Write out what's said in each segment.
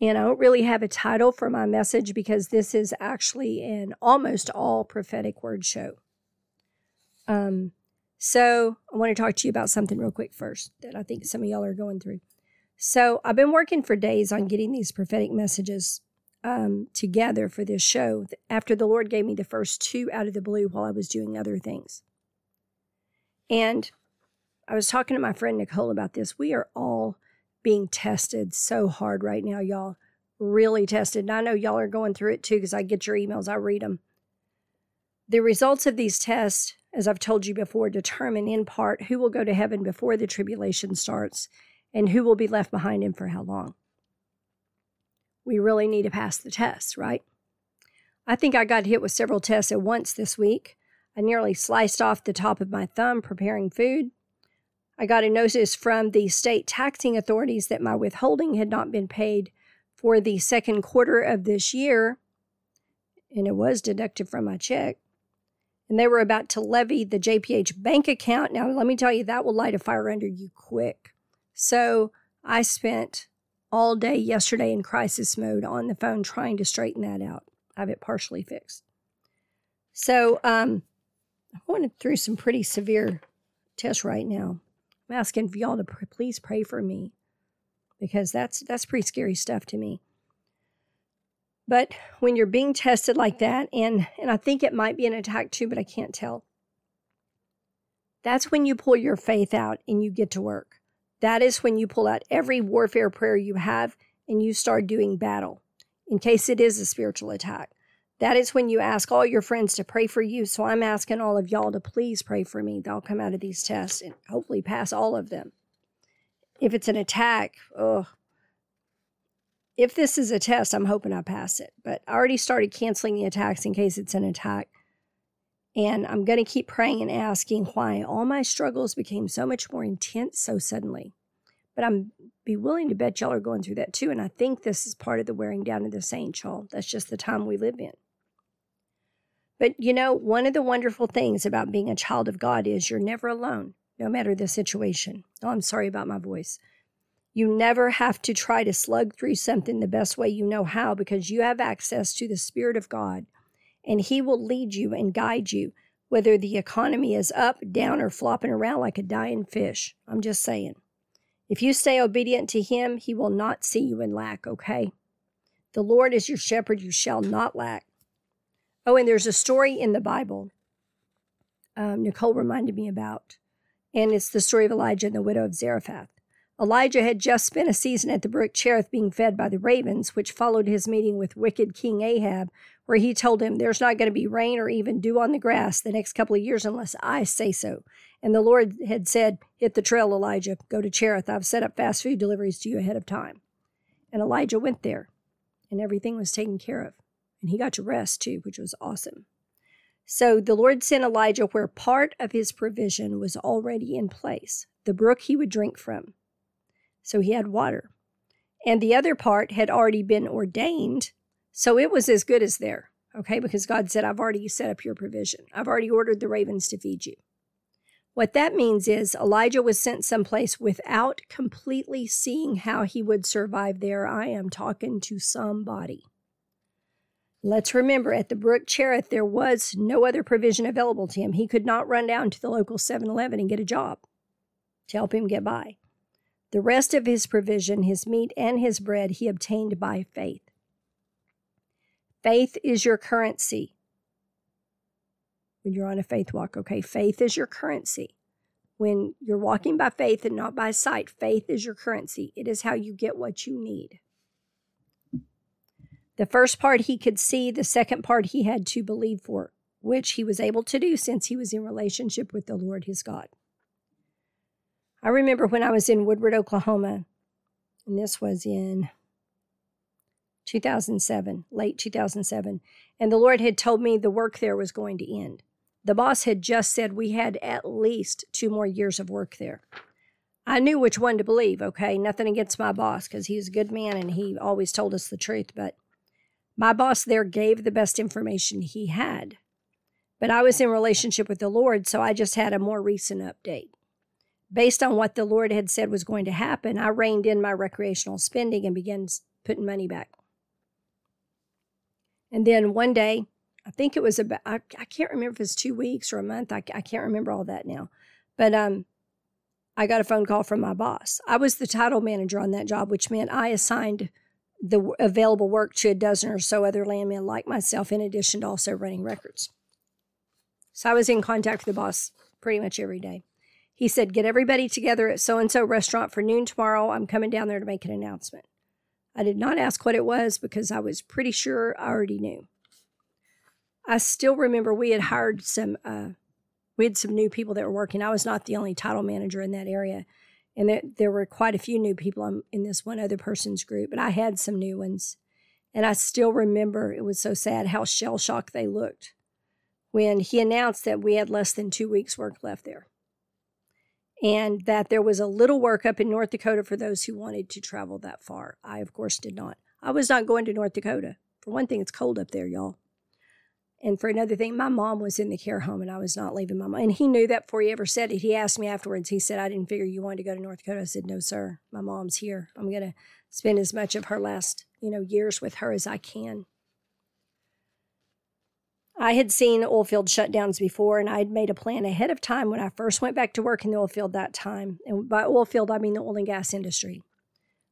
And I don't really have a title for my message because this is actually an almost all prophetic word show. Um, so I want to talk to you about something real quick first that I think some of y'all are going through. So I've been working for days on getting these prophetic messages um, together for this show after the Lord gave me the first two out of the blue while I was doing other things. And I was talking to my friend Nicole about this. We are all being tested so hard right now, y'all. Really tested. And I know y'all are going through it too because I get your emails, I read them. The results of these tests, as I've told you before, determine in part who will go to heaven before the tribulation starts and who will be left behind and for how long. We really need to pass the test, right? I think I got hit with several tests at once this week. I nearly sliced off the top of my thumb preparing food. I got a notice from the state taxing authorities that my withholding had not been paid for the second quarter of this year, and it was deducted from my check. And they were about to levy the JPH bank account. Now, let me tell you, that will light a fire under you quick. So I spent all day yesterday in crisis mode on the phone trying to straighten that out. I have it partially fixed. So um, I went through some pretty severe tests right now. I'm asking for y'all to pr- please pray for me because that's that's pretty scary stuff to me. But when you're being tested like that, and and I think it might be an attack too, but I can't tell. That's when you pull your faith out and you get to work. That is when you pull out every warfare prayer you have and you start doing battle in case it is a spiritual attack. That is when you ask all your friends to pray for you. So I'm asking all of y'all to please pray for me. They'll come out of these tests and hopefully pass all of them. If it's an attack, oh, if this is a test, I'm hoping I pass it. But I already started canceling the attacks in case it's an attack. And I'm going to keep praying and asking why all my struggles became so much more intense so suddenly. But I'm be willing to bet y'all are going through that too. And I think this is part of the wearing down of the saints, y'all. That's just the time we live in. But you know, one of the wonderful things about being a child of God is you're never alone, no matter the situation. Oh, I'm sorry about my voice. You never have to try to slug through something the best way you know how because you have access to the Spirit of God and He will lead you and guide you, whether the economy is up, down, or flopping around like a dying fish. I'm just saying. If you stay obedient to Him, He will not see you in lack, okay? The Lord is your shepherd, you shall not lack. Oh, and there's a story in the Bible um, Nicole reminded me about, and it's the story of Elijah and the widow of Zarephath. Elijah had just spent a season at the brook Cherith being fed by the ravens, which followed his meeting with wicked King Ahab, where he told him, There's not going to be rain or even dew on the grass the next couple of years unless I say so. And the Lord had said, Hit the trail, Elijah. Go to Cherith. I've set up fast food deliveries to you ahead of time. And Elijah went there, and everything was taken care of. And he got to rest too, which was awesome. So the Lord sent Elijah where part of his provision was already in place the brook he would drink from. So he had water. And the other part had already been ordained. So it was as good as there, okay? Because God said, I've already set up your provision, I've already ordered the ravens to feed you. What that means is Elijah was sent someplace without completely seeing how he would survive there. I am talking to somebody. Let's remember at the brook Cherith, there was no other provision available to him. He could not run down to the local 7 Eleven and get a job to help him get by. The rest of his provision, his meat and his bread, he obtained by faith. Faith is your currency. When you're on a faith walk, okay? Faith is your currency. When you're walking by faith and not by sight, faith is your currency. It is how you get what you need. The first part he could see, the second part he had to believe for, which he was able to do since he was in relationship with the Lord his God. I remember when I was in Woodward, Oklahoma, and this was in 2007, late 2007. And the Lord had told me the work there was going to end. The boss had just said we had at least two more years of work there. I knew which one to believe, okay? Nothing against my boss because he's a good man and he always told us the truth. But my boss there gave the best information he had. But I was in relationship with the Lord, so I just had a more recent update. Based on what the Lord had said was going to happen, I reined in my recreational spending and began putting money back. And then one day, I think it was about, I, I can't remember if it was two weeks or a month. I, I can't remember all that now. But um, I got a phone call from my boss. I was the title manager on that job, which meant I assigned the available work to a dozen or so other landmen like myself, in addition to also running records. So I was in contact with the boss pretty much every day. He said, Get everybody together at so and so restaurant for noon tomorrow. I'm coming down there to make an announcement. I did not ask what it was because I was pretty sure I already knew. I still remember we had hired some uh, we had some new people that were working. I was not the only title manager in that area. And there, there were quite a few new people in this one other person's group, but I had some new ones. And I still remember it was so sad how shell shocked they looked when he announced that we had less than two weeks' work left there. And that there was a little work up in North Dakota for those who wanted to travel that far. I, of course, did not. I was not going to North Dakota. For one thing, it's cold up there, y'all. And for another thing, my mom was in the care home and I was not leaving my mom. And he knew that before he ever said it. He asked me afterwards. He said, I didn't figure you wanted to go to North Dakota. I said, No, sir. My mom's here. I'm going to spend as much of her last, you know, years with her as I can. I had seen oil field shutdowns before, and I had made a plan ahead of time when I first went back to work in the oil field that time. And by oil field, I mean the oil and gas industry.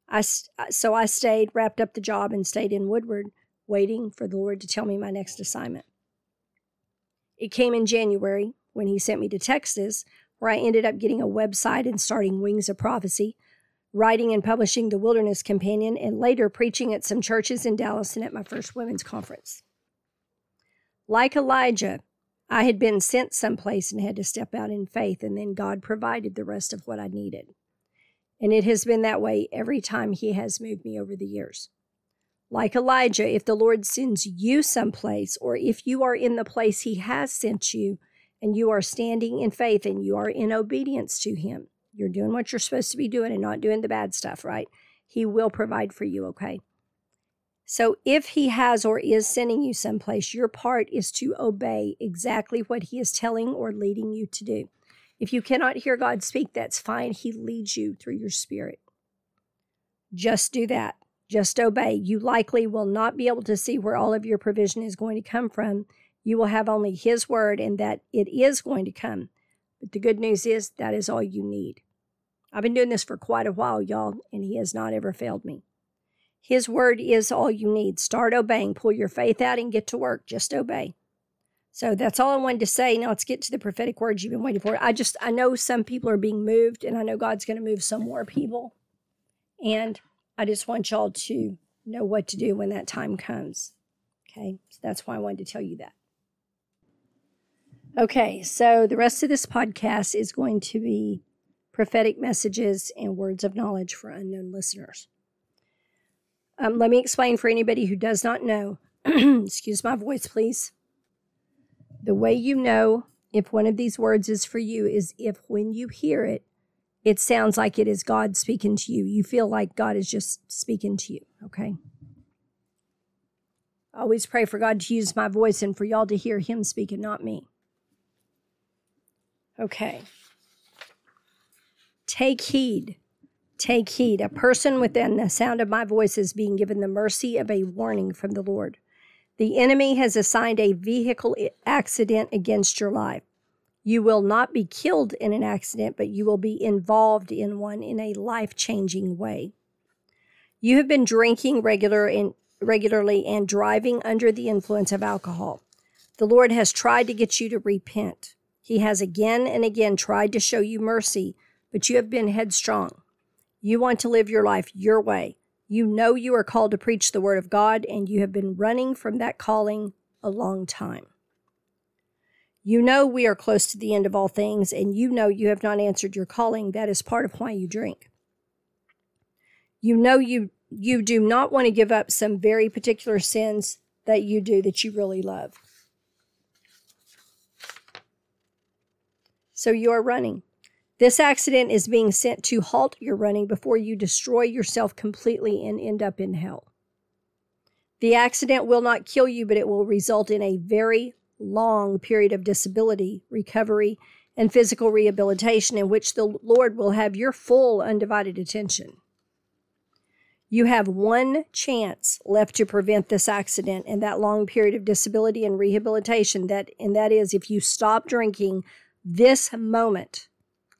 I, so I stayed, wrapped up the job, and stayed in Woodward, waiting for the Lord to tell me my next assignment. It came in January when he sent me to Texas, where I ended up getting a website and starting Wings of Prophecy, writing and publishing the Wilderness Companion, and later preaching at some churches in Dallas and at my first women's conference. Like Elijah, I had been sent someplace and had to step out in faith, and then God provided the rest of what I needed. And it has been that way every time He has moved me over the years. Like Elijah, if the Lord sends you someplace, or if you are in the place He has sent you, and you are standing in faith and you are in obedience to Him, you're doing what you're supposed to be doing and not doing the bad stuff, right? He will provide for you, okay? So if He has or is sending you someplace, your part is to obey exactly what He is telling or leading you to do. If you cannot hear God speak, that's fine. He leads you through your spirit. Just do that. Just obey. You likely will not be able to see where all of your provision is going to come from. You will have only His word and that it is going to come. But the good news is that is all you need. I've been doing this for quite a while, y'all, and He has not ever failed me. His word is all you need. Start obeying. Pull your faith out and get to work. Just obey. So that's all I wanted to say. Now let's get to the prophetic words you've been waiting for. I just, I know some people are being moved, and I know God's going to move some more people. And I just want y'all to know what to do when that time comes. Okay, so that's why I wanted to tell you that. Okay, so the rest of this podcast is going to be prophetic messages and words of knowledge for unknown listeners. Um, let me explain for anybody who does not know. excuse my voice, please. The way you know if one of these words is for you is if when you hear it, it sounds like it is God speaking to you. You feel like God is just speaking to you, okay? I always pray for God to use my voice and for y'all to hear Him speak and not me. Okay. Take heed. Take heed. A person within the sound of my voice is being given the mercy of a warning from the Lord. The enemy has assigned a vehicle accident against your life. You will not be killed in an accident, but you will be involved in one in a life changing way. You have been drinking regular regularly and driving under the influence of alcohol. The Lord has tried to get you to repent. He has again and again tried to show you mercy, but you have been headstrong. You want to live your life your way. You know you are called to preach the word of God, and you have been running from that calling a long time. You know we are close to the end of all things, and you know you have not answered your calling. That is part of why you drink. You know you you do not want to give up some very particular sins that you do that you really love. So you are running. This accident is being sent to halt your running before you destroy yourself completely and end up in hell. The accident will not kill you, but it will result in a very long period of disability, recovery, and physical rehabilitation in which the Lord will have your full undivided attention. You have one chance left to prevent this accident and that long period of disability and rehabilitation that and that is if you stop drinking this moment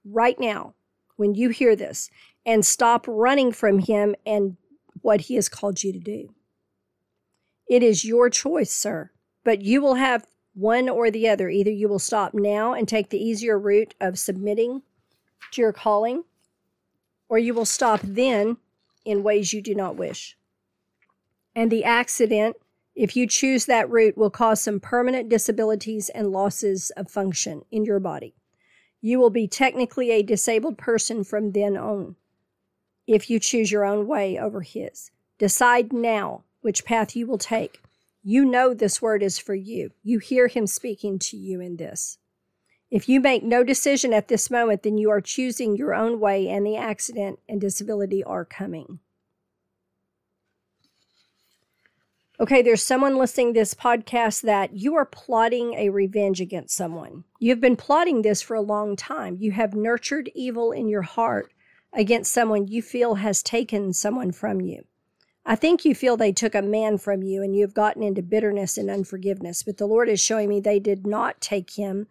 right now when you hear this and stop running from him and what he has called you to do. It is your choice, sir, but you will have one or the other. Either you will stop now and take the easier route of submitting to your calling, or you will stop then in ways you do not wish. And the accident, if you choose that route, will cause some permanent disabilities and losses of function in your body. You will be technically a disabled person from then on if you choose your own way over his. Decide now which path you will take. You know this word is for you. You hear him speaking to you in this. If you make no decision at this moment, then you are choosing your own way, and the accident and disability are coming. Okay, there's someone listening this podcast that you are plotting a revenge against someone. You've been plotting this for a long time. You have nurtured evil in your heart against someone you feel has taken someone from you. I think you feel they took a man from you and you have gotten into bitterness and unforgiveness, but the Lord is showing me they did not take him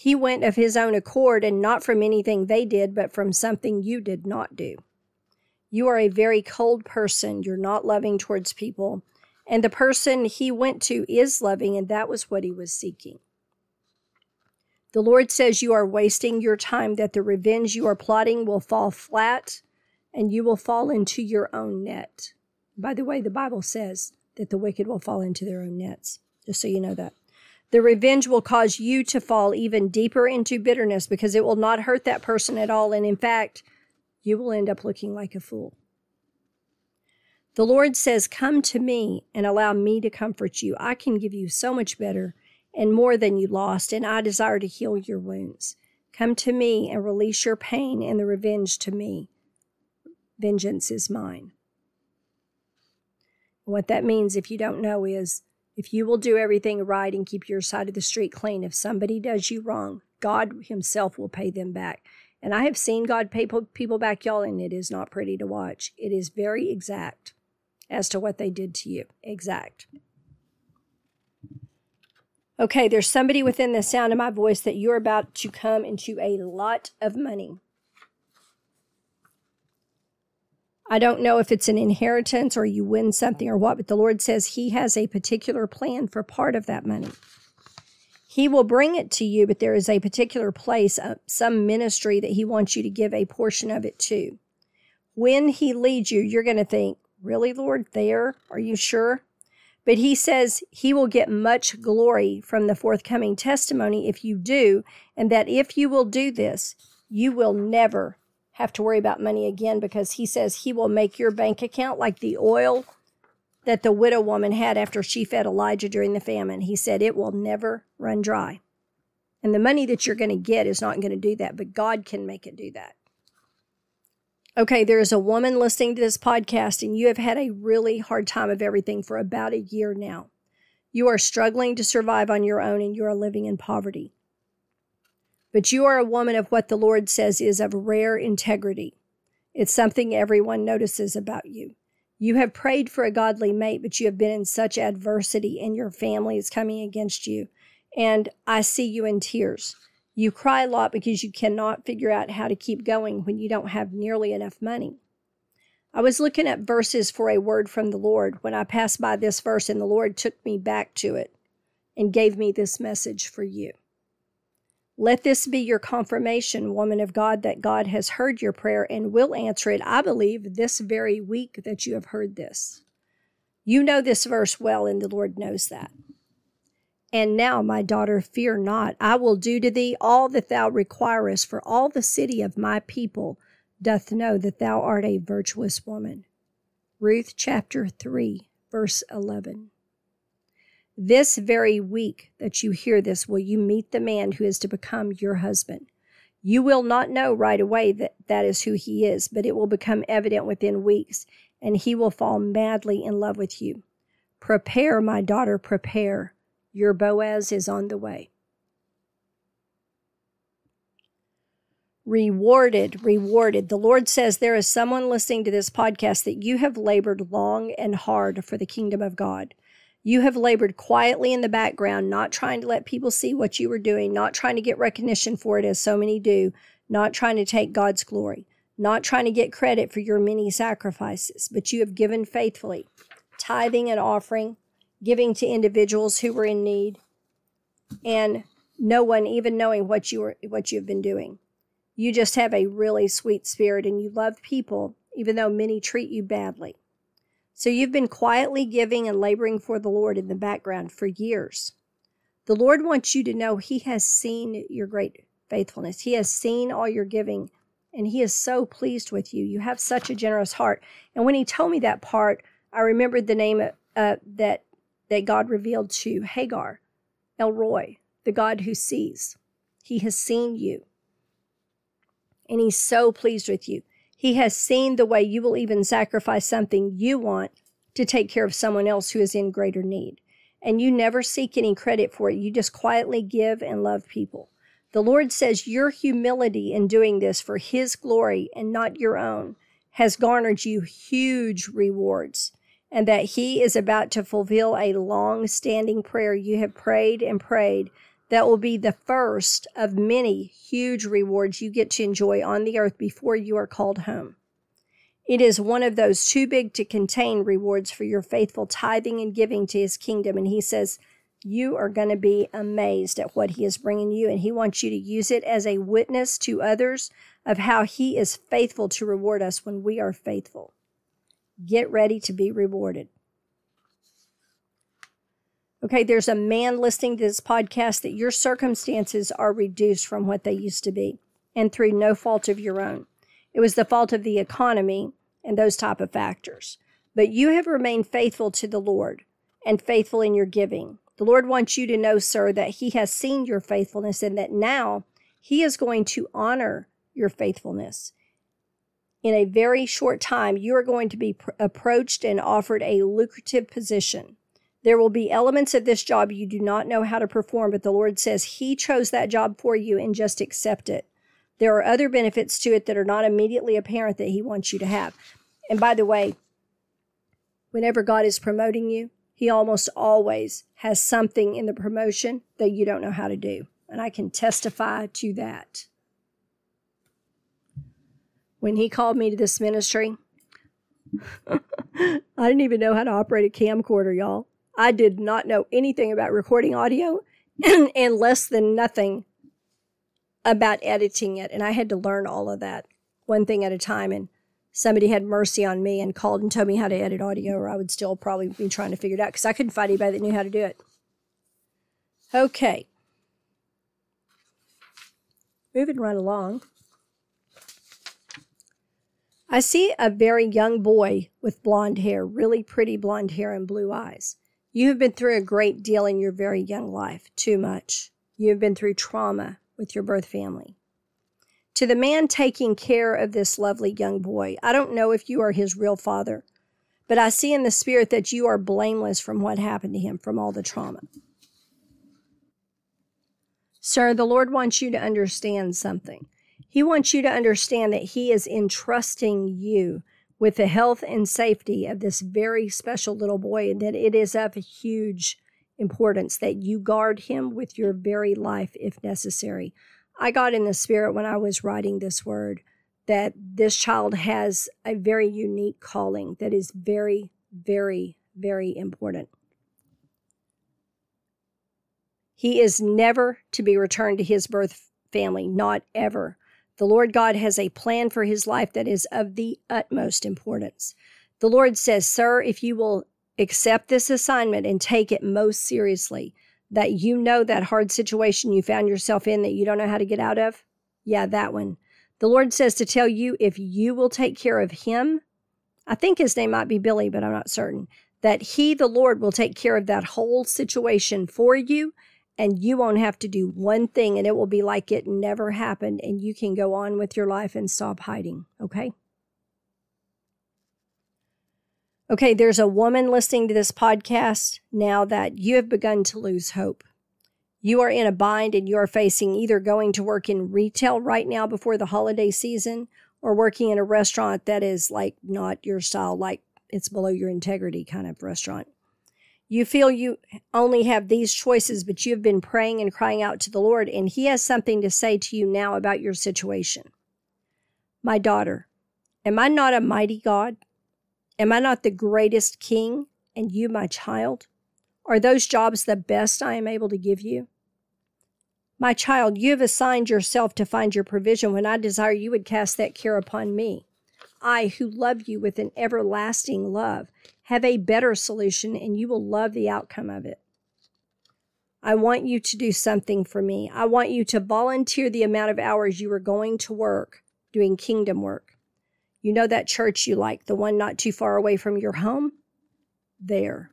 he went of his own accord and not from anything they did, but from something you did not do. You are a very cold person. You're not loving towards people. And the person he went to is loving, and that was what he was seeking. The Lord says you are wasting your time, that the revenge you are plotting will fall flat and you will fall into your own net. By the way, the Bible says that the wicked will fall into their own nets, just so you know that. The revenge will cause you to fall even deeper into bitterness because it will not hurt that person at all. And in fact, you will end up looking like a fool. The Lord says, Come to me and allow me to comfort you. I can give you so much better and more than you lost, and I desire to heal your wounds. Come to me and release your pain and the revenge to me. Vengeance is mine. What that means, if you don't know, is if you will do everything right and keep your side of the street clean, if somebody does you wrong, God Himself will pay them back. And I have seen God pay people back, y'all, and it is not pretty to watch. It is very exact as to what they did to you. Exact. Okay, there's somebody within the sound of my voice that you're about to come into a lot of money. I don't know if it's an inheritance or you win something or what, but the Lord says He has a particular plan for part of that money. He will bring it to you, but there is a particular place, uh, some ministry that He wants you to give a portion of it to. When He leads you, you're going to think, Really, Lord, there? Are you sure? But He says He will get much glory from the forthcoming testimony if you do, and that if you will do this, you will never have to worry about money again because he says he will make your bank account like the oil that the widow woman had after she fed Elijah during the famine. He said it will never run dry. And the money that you're going to get is not going to do that, but God can make it do that. Okay, there is a woman listening to this podcast, and you have had a really hard time of everything for about a year now. You are struggling to survive on your own, and you are living in poverty. But you are a woman of what the Lord says is of rare integrity. It's something everyone notices about you. You have prayed for a godly mate, but you have been in such adversity and your family is coming against you. And I see you in tears. You cry a lot because you cannot figure out how to keep going when you don't have nearly enough money. I was looking at verses for a word from the Lord when I passed by this verse, and the Lord took me back to it and gave me this message for you. Let this be your confirmation, woman of God, that God has heard your prayer and will answer it, I believe, this very week that you have heard this. You know this verse well, and the Lord knows that. And now, my daughter, fear not. I will do to thee all that thou requirest, for all the city of my people doth know that thou art a virtuous woman. Ruth chapter 3, verse 11. This very week that you hear this, will you meet the man who is to become your husband. You will not know right away that that is who he is, but it will become evident within weeks, and he will fall madly in love with you. Prepare, my daughter, prepare. Your Boaz is on the way. Rewarded, rewarded. The Lord says there is someone listening to this podcast that you have labored long and hard for the kingdom of God. You have labored quietly in the background, not trying to let people see what you were doing, not trying to get recognition for it as so many do, not trying to take God's glory, not trying to get credit for your many sacrifices, but you have given faithfully, tithing and offering, giving to individuals who were in need, and no one even knowing what you were what you have been doing. You just have a really sweet spirit and you love people, even though many treat you badly. So you've been quietly giving and laboring for the Lord in the background for years. The Lord wants you to know He has seen your great faithfulness. He has seen all your giving, and He is so pleased with you. You have such a generous heart. And when He told me that part, I remembered the name uh, that that God revealed to Hagar, El Roi, the God who sees. He has seen you and he's so pleased with you. He has seen the way you will even sacrifice something you want to take care of someone else who is in greater need. And you never seek any credit for it. You just quietly give and love people. The Lord says your humility in doing this for His glory and not your own has garnered you huge rewards, and that He is about to fulfill a long standing prayer you have prayed and prayed that will be the first of many huge rewards you get to enjoy on the earth before you are called home. It is one of those too big to contain rewards for your faithful tithing and giving to his kingdom. And he says, you are going to be amazed at what he is bringing you. And he wants you to use it as a witness to others of how he is faithful to reward us when we are faithful. Get ready to be rewarded. Okay, there's a man listening to this podcast that your circumstances are reduced from what they used to be and through no fault of your own. It was the fault of the economy and those type of factors. But you have remained faithful to the Lord and faithful in your giving. The Lord wants you to know, sir, that He has seen your faithfulness and that now He is going to honor your faithfulness. In a very short time, you are going to be pr- approached and offered a lucrative position there will be elements of this job you do not know how to perform, but the Lord says He chose that job for you and just accept it. There are other benefits to it that are not immediately apparent that He wants you to have. And by the way, whenever God is promoting you, He almost always has something in the promotion that you don't know how to do. And I can testify to that. When He called me to this ministry, I didn't even know how to operate a camcorder, y'all. I did not know anything about recording audio and less than nothing about editing it. And I had to learn all of that one thing at a time. And somebody had mercy on me and called and told me how to edit audio, or I would still probably be trying to figure it out because I couldn't find anybody that knew how to do it. Okay. Moving right along. I see a very young boy with blonde hair, really pretty blonde hair and blue eyes. You have been through a great deal in your very young life, too much. You have been through trauma with your birth family. To the man taking care of this lovely young boy, I don't know if you are his real father, but I see in the spirit that you are blameless from what happened to him, from all the trauma. Sir, the Lord wants you to understand something. He wants you to understand that He is entrusting you with the health and safety of this very special little boy, and that it is of huge importance that you guard him with your very life if necessary. I got in the spirit when I was writing this word that this child has a very unique calling that is very, very, very important. He is never to be returned to his birth family, not ever. The Lord God has a plan for his life that is of the utmost importance. The Lord says, Sir, if you will accept this assignment and take it most seriously, that you know that hard situation you found yourself in that you don't know how to get out of? Yeah, that one. The Lord says to tell you if you will take care of him, I think his name might be Billy, but I'm not certain. That he, the Lord, will take care of that whole situation for you, and you won't have to do one thing, and it will be like it never happened, and you can go on with your life and stop hiding. Okay? Okay, there's a woman listening to this podcast now that you have begun to lose hope. You are in a bind and you are facing either going to work in retail right now before the holiday season or working in a restaurant that is like not your style, like it's below your integrity kind of restaurant. You feel you only have these choices, but you have been praying and crying out to the Lord, and He has something to say to you now about your situation. My daughter, am I not a mighty God? Am I not the greatest king, and you my child? Are those jobs the best I am able to give you? My child, you have assigned yourself to find your provision when I desire you would cast that care upon me. I, who love you with an everlasting love, have a better solution and you will love the outcome of it. I want you to do something for me. I want you to volunteer the amount of hours you are going to work doing kingdom work. You know that church you like, the one not too far away from your home? There.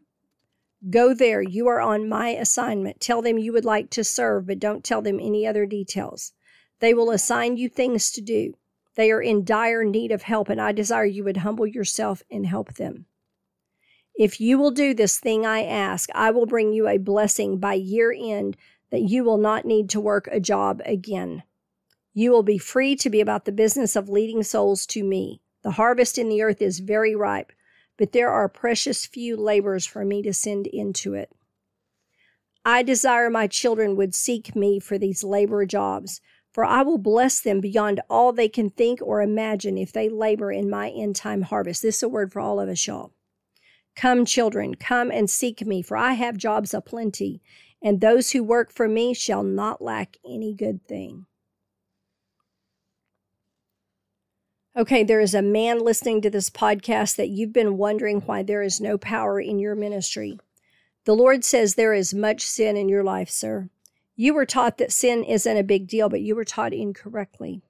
Go there. You are on my assignment. Tell them you would like to serve, but don't tell them any other details. They will assign you things to do. They are in dire need of help, and I desire you would humble yourself and help them. If you will do this thing I ask, I will bring you a blessing by year end that you will not need to work a job again. You will be free to be about the business of leading souls to me. The harvest in the earth is very ripe but there are precious few laborers for me to send into it. I desire my children would seek me for these labor jobs, for I will bless them beyond all they can think or imagine if they labor in my end time harvest. This is a word for all of us, y'all. Come, children, come and seek me, for I have jobs aplenty, and those who work for me shall not lack any good thing. Okay, there is a man listening to this podcast that you've been wondering why there is no power in your ministry. The Lord says there is much sin in your life, sir. You were taught that sin isn't a big deal, but you were taught incorrectly.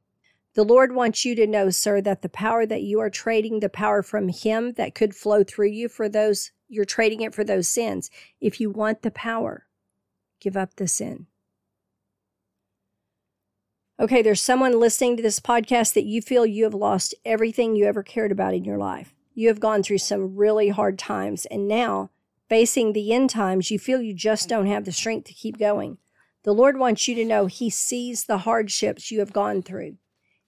The Lord wants you to know, sir, that the power that you are trading, the power from Him that could flow through you for those, you're trading it for those sins. If you want the power, give up the sin. Okay, there's someone listening to this podcast that you feel you have lost everything you ever cared about in your life. You have gone through some really hard times, and now, facing the end times, you feel you just don't have the strength to keep going. The Lord wants you to know He sees the hardships you have gone through.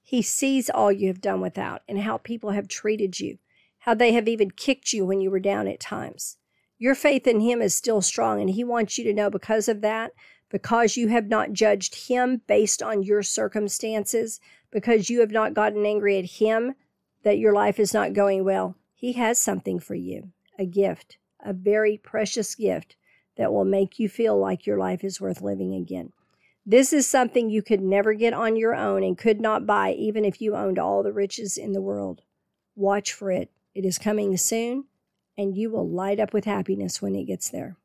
He sees all you have done without and how people have treated you, how they have even kicked you when you were down at times. Your faith in Him is still strong, and He wants you to know because of that because you have not judged him based on your circumstances, because you have not gotten angry at him that your life is not going well, he has something for you a gift, a very precious gift that will make you feel like your life is worth living again. This is something you could never get on your own and could not buy even if you owned all the riches in the world. Watch for it. It is coming soon, and you will light up with happiness when it gets there.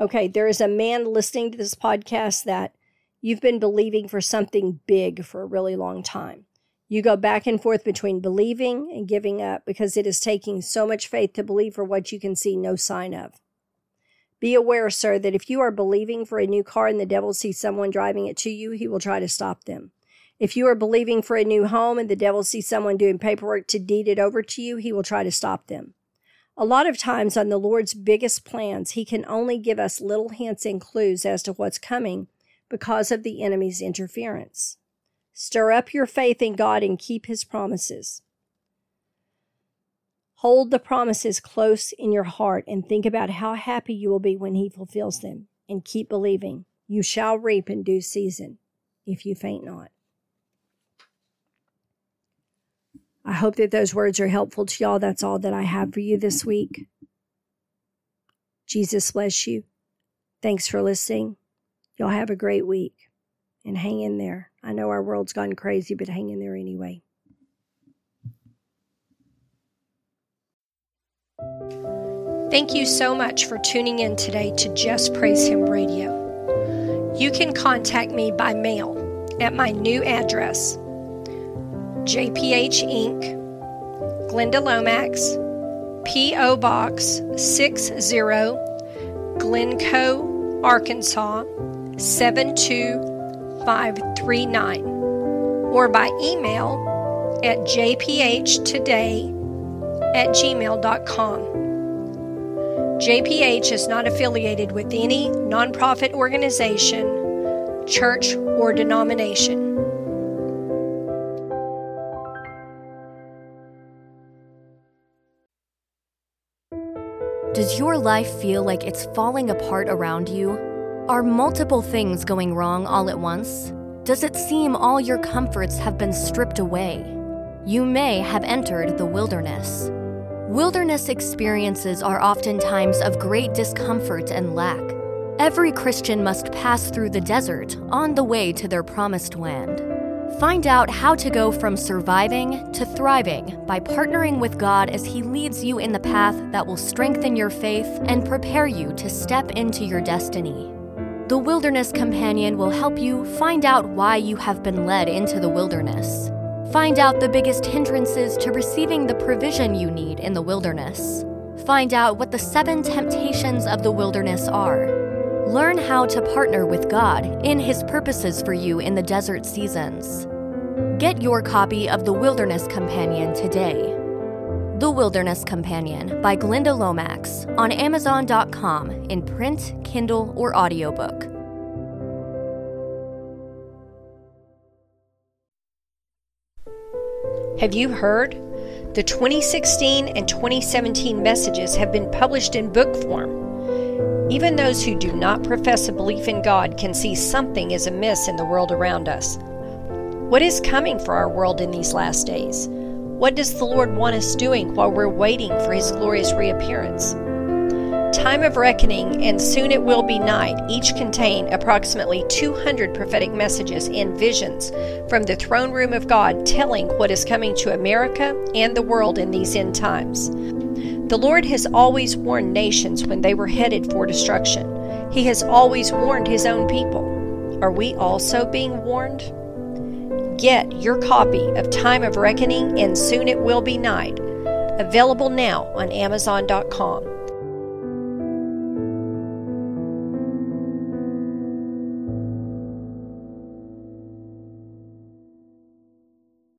Okay, there is a man listening to this podcast that you've been believing for something big for a really long time. You go back and forth between believing and giving up because it is taking so much faith to believe for what you can see no sign of. Be aware, sir, that if you are believing for a new car and the devil sees someone driving it to you, he will try to stop them. If you are believing for a new home and the devil sees someone doing paperwork to deed it over to you, he will try to stop them. A lot of times on the Lord's biggest plans, He can only give us little hints and clues as to what's coming because of the enemy's interference. Stir up your faith in God and keep His promises. Hold the promises close in your heart and think about how happy you will be when He fulfills them. And keep believing. You shall reap in due season if you faint not. I hope that those words are helpful to y'all. That's all that I have for you this week. Jesus bless you. Thanks for listening. Y'all have a great week and hang in there. I know our world's gone crazy, but hang in there anyway. Thank you so much for tuning in today to Just Praise Him Radio. You can contact me by mail at my new address JPH Inc., Glenda Lomax, P.O. Box 60, Glencoe, Arkansas 72539, or by email at jphtoday at gmail.com. JPH is not affiliated with any nonprofit organization, church, or denomination. Does your life feel like it's falling apart around you? Are multiple things going wrong all at once? Does it seem all your comforts have been stripped away? You may have entered the wilderness. Wilderness experiences are oftentimes of great discomfort and lack. Every Christian must pass through the desert on the way to their promised land. Find out how to go from surviving to thriving by partnering with God as He leads you in the path that will strengthen your faith and prepare you to step into your destiny. The Wilderness Companion will help you find out why you have been led into the wilderness. Find out the biggest hindrances to receiving the provision you need in the wilderness. Find out what the seven temptations of the wilderness are Learn how to partner with God in His purposes for you in the desert seasons. Get your copy of The Wilderness Companion today. The Wilderness Companion by Glenda Lomax on Amazon.com in print, Kindle, or audiobook. Have you heard? The 2016 and 2017 messages have been published in book form. Even those who do not profess a belief in God can see something is amiss in the world around us. What is coming for our world in these last days? What does the Lord want us doing while we're waiting for His glorious reappearance? Time of Reckoning and Soon It Will Be Night each contain approximately 200 prophetic messages and visions from the throne room of God telling what is coming to America and the world in these end times. The Lord has always warned nations when they were headed for destruction. He has always warned His own people. Are we also being warned? Get your copy of Time of Reckoning and Soon It Will Be Night, available now on Amazon.com.